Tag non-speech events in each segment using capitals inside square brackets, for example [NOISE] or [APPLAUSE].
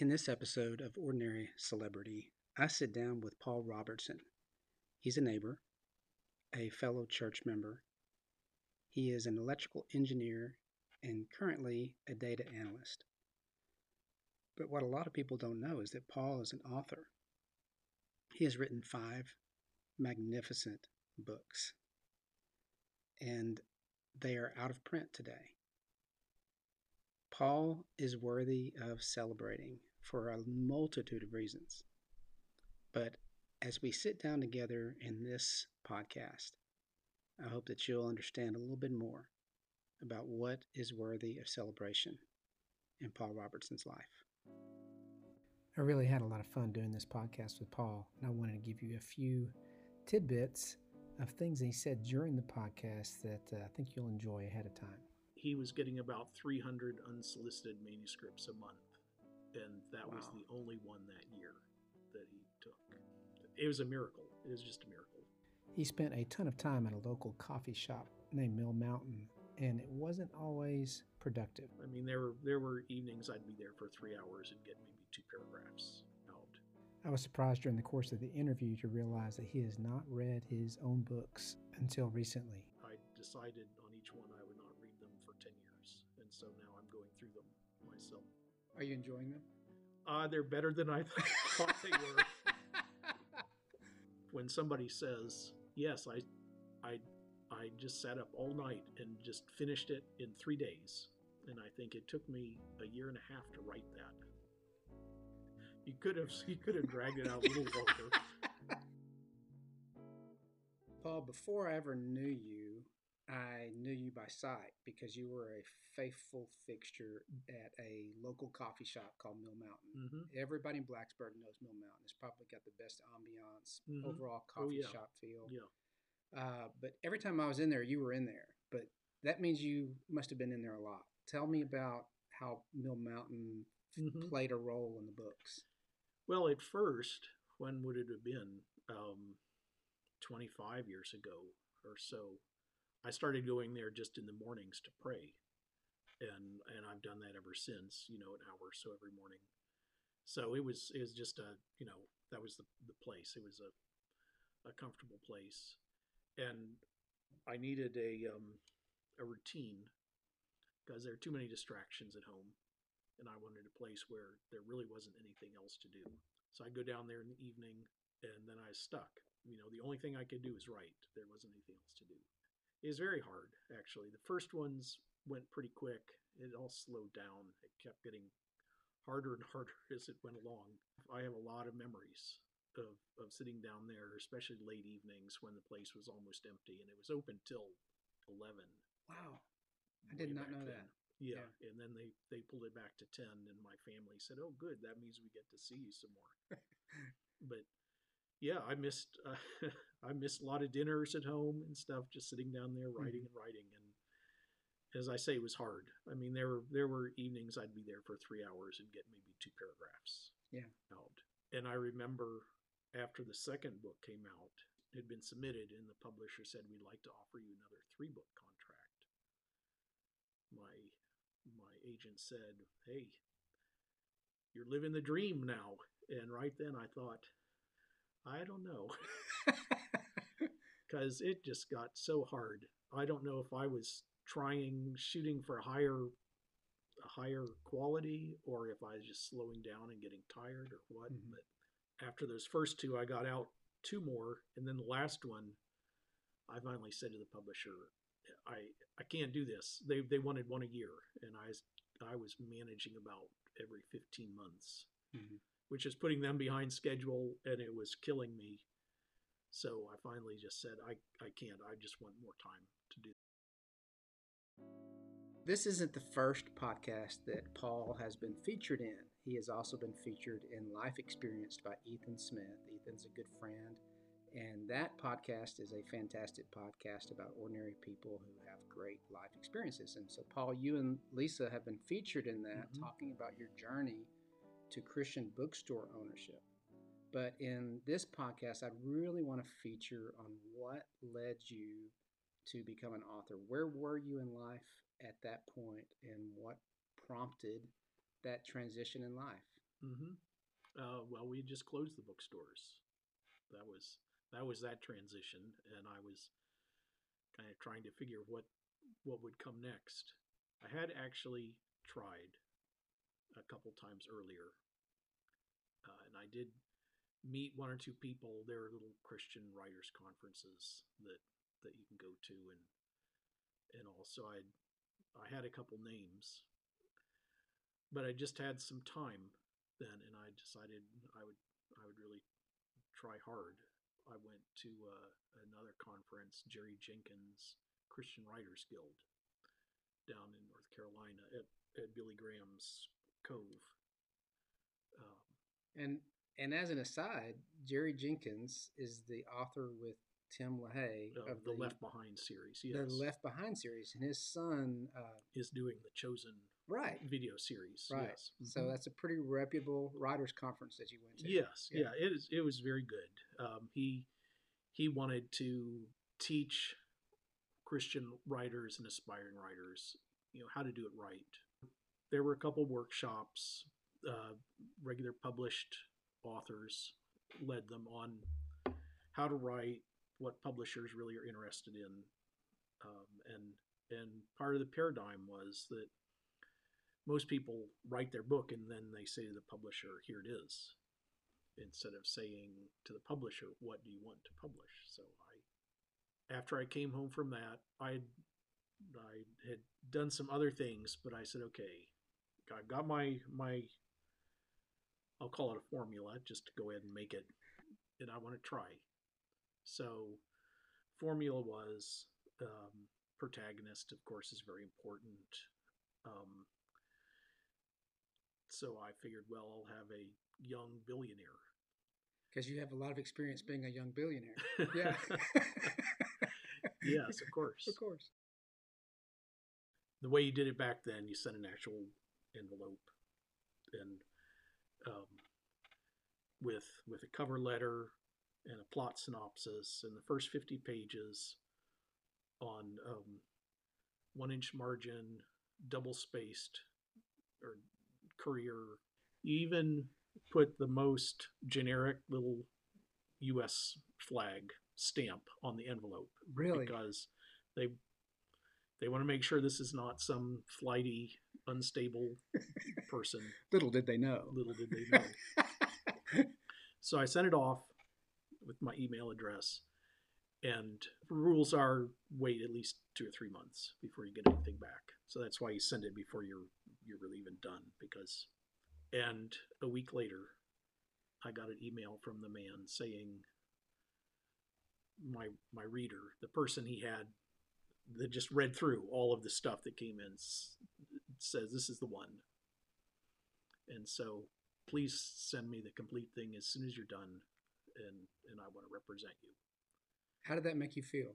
In this episode of Ordinary Celebrity, I sit down with Paul Robertson. He's a neighbor, a fellow church member. He is an electrical engineer and currently a data analyst. But what a lot of people don't know is that Paul is an author. He has written five magnificent books, and they are out of print today. Paul is worthy of celebrating for a multitude of reasons. But as we sit down together in this podcast, I hope that you'll understand a little bit more about what is worthy of celebration in Paul Robertson's life. I really had a lot of fun doing this podcast with Paul, and I wanted to give you a few tidbits of things he said during the podcast that uh, I think you'll enjoy ahead of time. He was getting about 300 unsolicited manuscripts a month and that wow. was the only one that year that he took. It was a miracle. It was just a miracle. He spent a ton of time at a local coffee shop named Mill Mountain, and it wasn't always productive. I mean, there were there were evenings I'd be there for three hours and get maybe two paragraphs out. I was surprised during the course of the interview to realize that he has not read his own books until recently. I decided so now I'm going through them myself. Are you enjoying them? Uh, they're better than I [LAUGHS] thought they were. [LAUGHS] when somebody says, "Yes, I, I, I just sat up all night and just finished it in three days," and I think it took me a year and a half to write that. You could have, you could have dragged it out a little longer. [LAUGHS] Paul, before I ever knew you, I knew you by sight because you were a faithful fixture at a local coffee shop called Mill Mountain. Mm-hmm. Everybody in Blacksburg knows Mill Mountain. It's probably got the best ambiance, mm-hmm. overall oh, coffee oh, yeah. shop feel. Yeah. Uh, but every time I was in there, you were in there. But that means you must have been in there a lot. Tell me about how Mill Mountain mm-hmm. played a role in the books. Well, at first, when would it have been? Um, 25 years ago or so I started going there just in the mornings to pray, and and I've done that ever since. You know, an hour or so every morning. So it was it was just a you know that was the the place. It was a a comfortable place, and I needed a um, a routine because there are too many distractions at home, and I wanted a place where there really wasn't anything else to do. So I'd go down there in the evening, and then I stuck. You know, the only thing I could do was write. There wasn't anything else to do is very hard, actually. The first ones went pretty quick. It all slowed down. It kept getting harder and [LAUGHS] harder as it went along. I have a lot of memories of, of sitting down there, especially late evenings when the place was almost empty and it was open till 11. Wow. I did not know then. that. Yeah. yeah. And then they, they pulled it back to 10 and my family said, oh, good. That means we get to see you some more. [LAUGHS] but yeah, I missed uh, [LAUGHS] I missed a lot of dinners at home and stuff, just sitting down there writing mm-hmm. and writing. And as I say, it was hard. I mean, there were there were evenings I'd be there for three hours and get maybe two paragraphs yeah. out. And I remember after the second book came out, it had been submitted, and the publisher said, "We'd like to offer you another three book contract." My my agent said, "Hey, you're living the dream now." And right then I thought, I don't know. [LAUGHS] Because it just got so hard. I don't know if I was trying, shooting for a higher, a higher quality, or if I was just slowing down and getting tired, or what. Mm-hmm. But after those first two, I got out two more, and then the last one, I finally said to the publisher, "I I can't do this." They they wanted one a year, and I was I was managing about every 15 months. Mm-hmm which is putting them behind schedule, and it was killing me. So I finally just said, I, I can't. I just want more time to do. This isn't the first podcast that Paul has been featured in. He has also been featured in Life Experienced by Ethan Smith. Ethan's a good friend. And that podcast is a fantastic podcast about ordinary people who have great life experiences. And so, Paul, you and Lisa have been featured in that, mm-hmm. talking about your journey to Christian bookstore ownership. But in this podcast, I really want to feature on what led you to become an author. Where were you in life at that point, and what prompted that transition in life? hmm Uh, well, we just closed the bookstores. That was that was that transition, and I was kind of trying to figure what what would come next. I had actually tried a couple times earlier, uh, and I did meet one or two people. There are little Christian writers conferences that that you can go to, and and also I I had a couple names, but I just had some time then, and I decided I would I would really try hard. I went to uh, another conference, Jerry Jenkins Christian Writers Guild, down in North Carolina at, at Billy Graham's Cove. Um, And and as an aside, Jerry Jenkins is the author with Tim LaHaye of of the Left Behind series, yes, the Left Behind series, and his son, uh, is doing the Chosen right, video series. right. Yes. So Mhm. that's a pretty reputable writers conference that you went to. Yes, Yeah. yeah, it is. It was very good. Um, he he wanted to teach Christian writers and aspiring writers, you know, how to do it right. There were a couple workshops. Uh, regular published authors led them on how to write, what publishers really are interested in, um, and and part of the paradigm was that most people write their book and then they say to the publisher, "Here it is," instead of saying to the publisher, "What do you want to publish?" So I, after I came home from that, I I had done some other things, but I said, "Okay, I've got my my I'll call it a formula, just to go ahead and make it, and I want to try." So, formula was um, protagonist, of course, is very important. Um, so I figured, well, I'll have a young billionaire. because you have a lot of experience being a young billionaire. [LAUGHS] Yeah, [LAUGHS] yes, of course. of course. The way you did it back then, you sent an actual envelope, and um, with with a cover letter and a plot synopsis, and the first fifty pages on um, one inch margin, double spaced, or courier. Even put the most generic little U.S. flag stamp on the envelope Really, because they they want to make sure this is not some flighty, unstable person. [LAUGHS] little did they know. Little did they know. [LAUGHS] So I sent it off with my email address, and rules are wait at least two or three months before you get anything back. So that's why you send it before you're you're really even done because. And a week later, I got an email from the man saying my my reader, the person he had that just read through all of the stuff that came in, says this is the one. And so please send me the complete thing as soon as you're done, and and I want to represent you. How did that make you feel?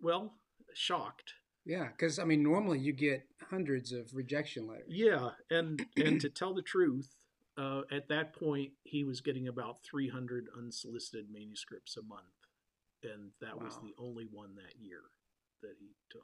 Well, shocked. Yeah, because I mean, normally you get hundreds of rejection letters. Yeah, and and to tell the truth, uh, at that point he was getting about 300 unsolicited manuscripts a month, and that was the only one that year that he took.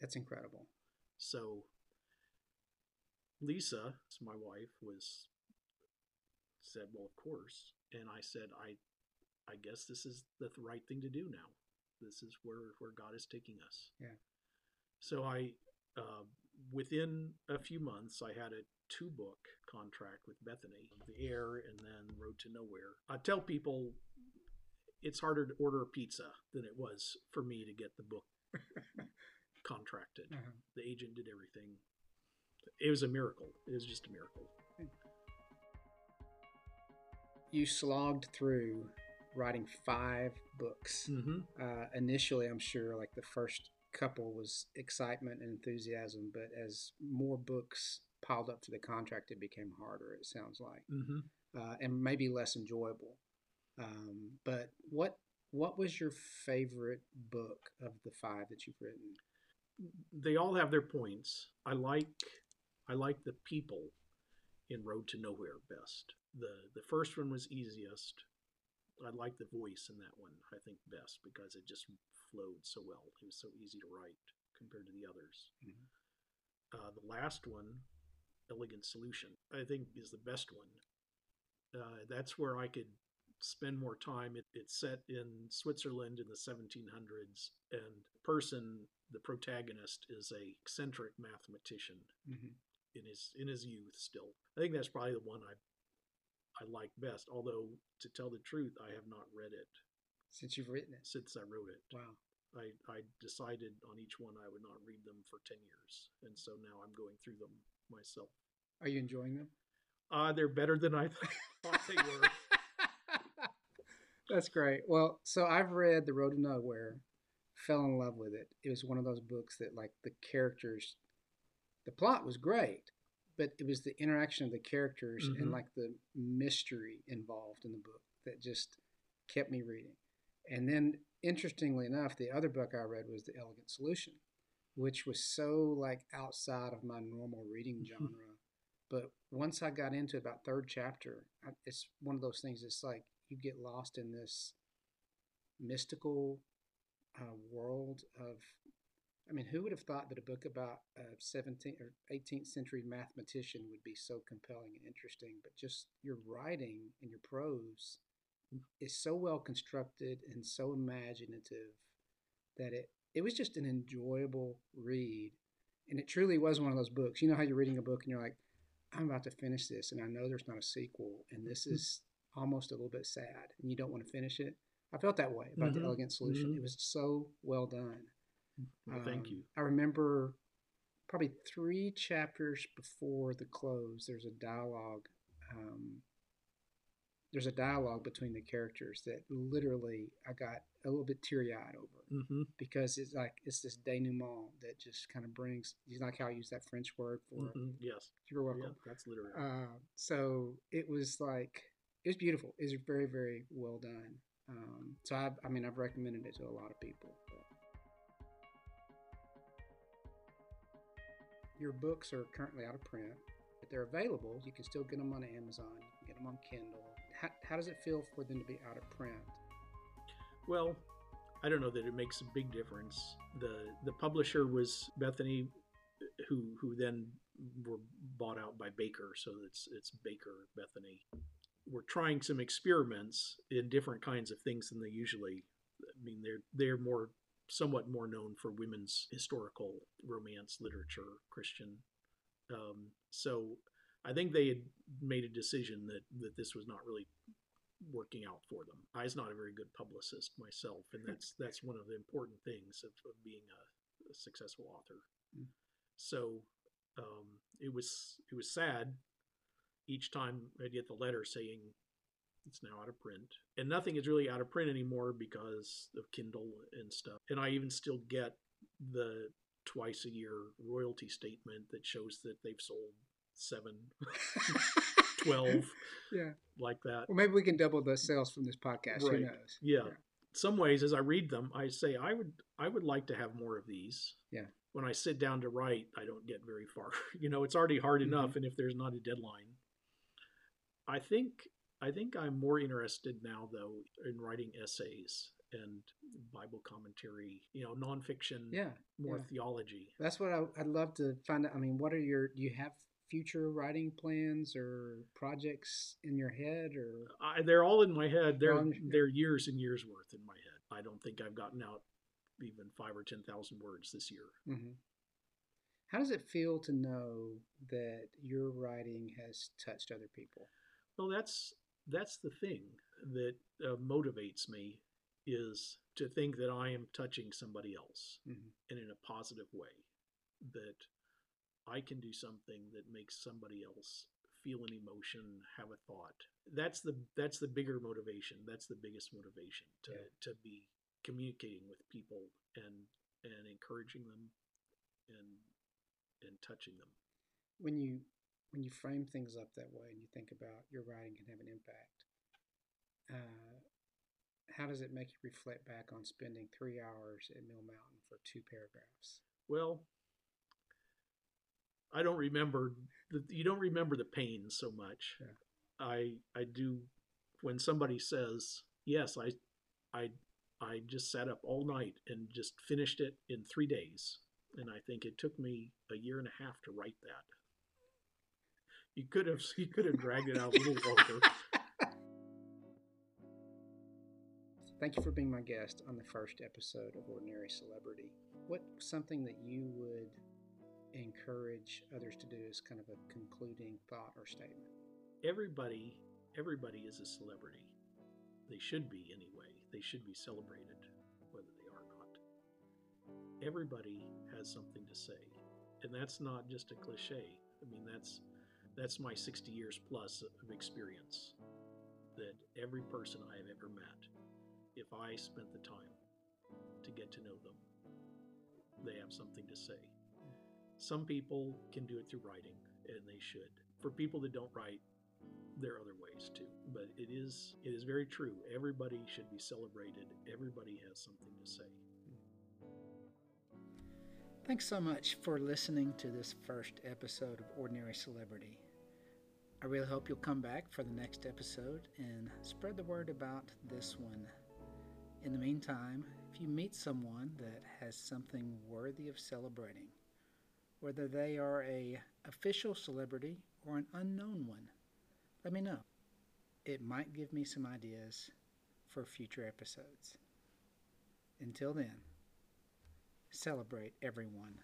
That's incredible. So Lisa, my wife, was said, "Well, of course," and I said, "I, I guess this is the right thing to do now. This is where where God is taking us." Yeah. So I, uh, within a few months, I had a two book contract with Bethany, The Heir, and then Road to Nowhere. I tell people it's harder to order a pizza than it was for me to get the book [LAUGHS] contracted Uh-huh. the agent did everything. It was a miracle. It was just a miracle. You slogged through writing five books. Mm-hmm. Uh, initially, I'm sure like the first couple was excitement and enthusiasm, but as more books piled up to the contract, it became harder. It sounds like, Mm-hmm. uh, and maybe less enjoyable. Um, but what what was your favorite book of the five that you've written? They all have their points. I like I like the people in Road to Nowhere best. the The first one was easiest. I like the voice in that one. I think best because it just flowed so well. It was so easy to write compared to the others. Mhm. Uh, the last one Elegant Solution, I think is the best one. Uh, that's where I could spend more time. It, it's set in Switzerland in the 1700s, and person, the protagonist, is a eccentric mathematician hmm in his in his youth. Still, I think that's probably the one I I like best. Although to tell the truth, I have not read it Since you've written it. since I wrote it. Wow. I, I decided on each one I would not read them for 10 years. And so now I'm going through them myself. Are you enjoying them? Uh, they're better than I [LAUGHS] thought they were. [LAUGHS] That's great. Well, so I've read The Road to Nowhere, fell in love with it. It was one of those books that, like, the characters, the plot was great, but it was the interaction of the characters and, Mhm. like, the mystery involved in the book that just kept me reading. And then, interestingly enough, the other book I read was The Elegant Solution, which was so, like, outside of my normal reading genre. But once I got into about third chapter, I, it's one of those things. It's like you get lost in this mystical uh, world of. I mean, who would have thought that a book about a 17th or 18th century mathematician would be so compelling and interesting? But just your writing and your prose is so well constructed and so imaginative that it it was just an enjoyable read. And it truly was one of those books. You know how you're reading a book and you're like, I'm about to finish this, and I know there's not a sequel, and this is almost a little bit sad, and you don't want to finish it. I felt that way about Mhm, the Elegant Solution. mhm. It was so well done. Well, thank Um, you. I remember probably three chapters before the close. There's a dialogue. Um, there's a dialogue between the characters that literally I got a little bit teary eyed over hmm because it's like it's this denouement that just kind of brings. You like how I use that French word for it. hmm Yes. You're Yeah, welcome. that's literary. Uh, so it was like it was beautiful. It was very very well done. Um, so I, I mean, I've recommended it to a lot of people. Your books are currently out of print, but they're available. You can still get them on Amazon. You can get them on Kindle. How, how does it feel for them to be out of print? Well, I don't know that it makes a big difference. the The publisher was Bethany, who who then were bought out by Baker, so it's it's Baker Bethany. We're trying some experiments in different kinds of things than they usually. I mean, they're they're more somewhat more known for women's historical romance literature, Christian. Um, so I think they had made a decision that that this was not really working out for them. I was not a very good publicist myself, and that's that's one of the important things of, of being a, a successful author. Mm. So um, it was it was sad each time I'd get the letter saying it's now out of print, and nothing is really out of print anymore because of Kindle and stuff. And I even still get the twice a year royalty statement that shows that they've sold seven, [LAUGHS] twelve, Yeah. like that. Well, maybe we can double the sales from this podcast. Who Right. knows? Yeah. Some ways, as I read them, I say I would I would like to have more of these. Yeah. When I sit down to write, I don't get very far. [LAUGHS] you know, it's already hard Mm-hmm. enough, and if there's not a deadline, I think I think I'm more interested now though in writing essays and Bible commentary. You know, nonfiction, Yeah. more yeah. theology. That's what I, I'd love to find out. I mean, what are your, do you have future writing plans or projects in your head or? I, they're all in my head. They're they're years and years worth in my head. I don't think I've gotten out even five or ten thousand words this year. Mhm. How does it feel to know that your writing has touched other people? Well, that's that's the thing that uh, motivates me is to think that I am touching somebody else Mhm. and in a positive way. That I can do something that makes somebody else feel an emotion, have a thought. That's the that's the bigger motivation. That's the biggest motivation to Yeah. to be communicating with people and and encouraging them and and touching them. When you when you frame things up that way and you think about your writing can have an impact, uh, how does it make you reflect back on spending three hours at Mill Mountain for two paragraphs? Well, I don't remember the, you don't remember the pain so much. Yeah. I I do when somebody says, "Yes, I I I just sat up all night and just finished it in 3 days." And I think it took me a year and a half to write that. You could have you could have dragged it out a little longer. [LAUGHS] Thank you for being my guest on the first episode of Ordinary Celebrity. What's something that you would encourage others to do as kind of a concluding thought or statement? Everybody everybody is a celebrity. They should be anyway. They should be celebrated, whether they are not. Everybody has something to say. And that's not just a cliche. I mean that's that's my 60 years plus of experience that every person I have ever met if I spent the time to get to know them, they have something to say. Some people can do it through writing, and they should. For people that don't write, there are other ways too. But it is it is very true. Everybody should be celebrated. Everybody has something to say. Thanks so much for listening to this first episode of Ordinary Celebrity. I really hope you'll come back for the next episode and spread the word about this one. In the meantime, if you meet someone that has something worthy of celebrating, whether they are a official celebrity or an unknown one, let me know. It might give me some ideas for future episodes. Until then, celebrate everyone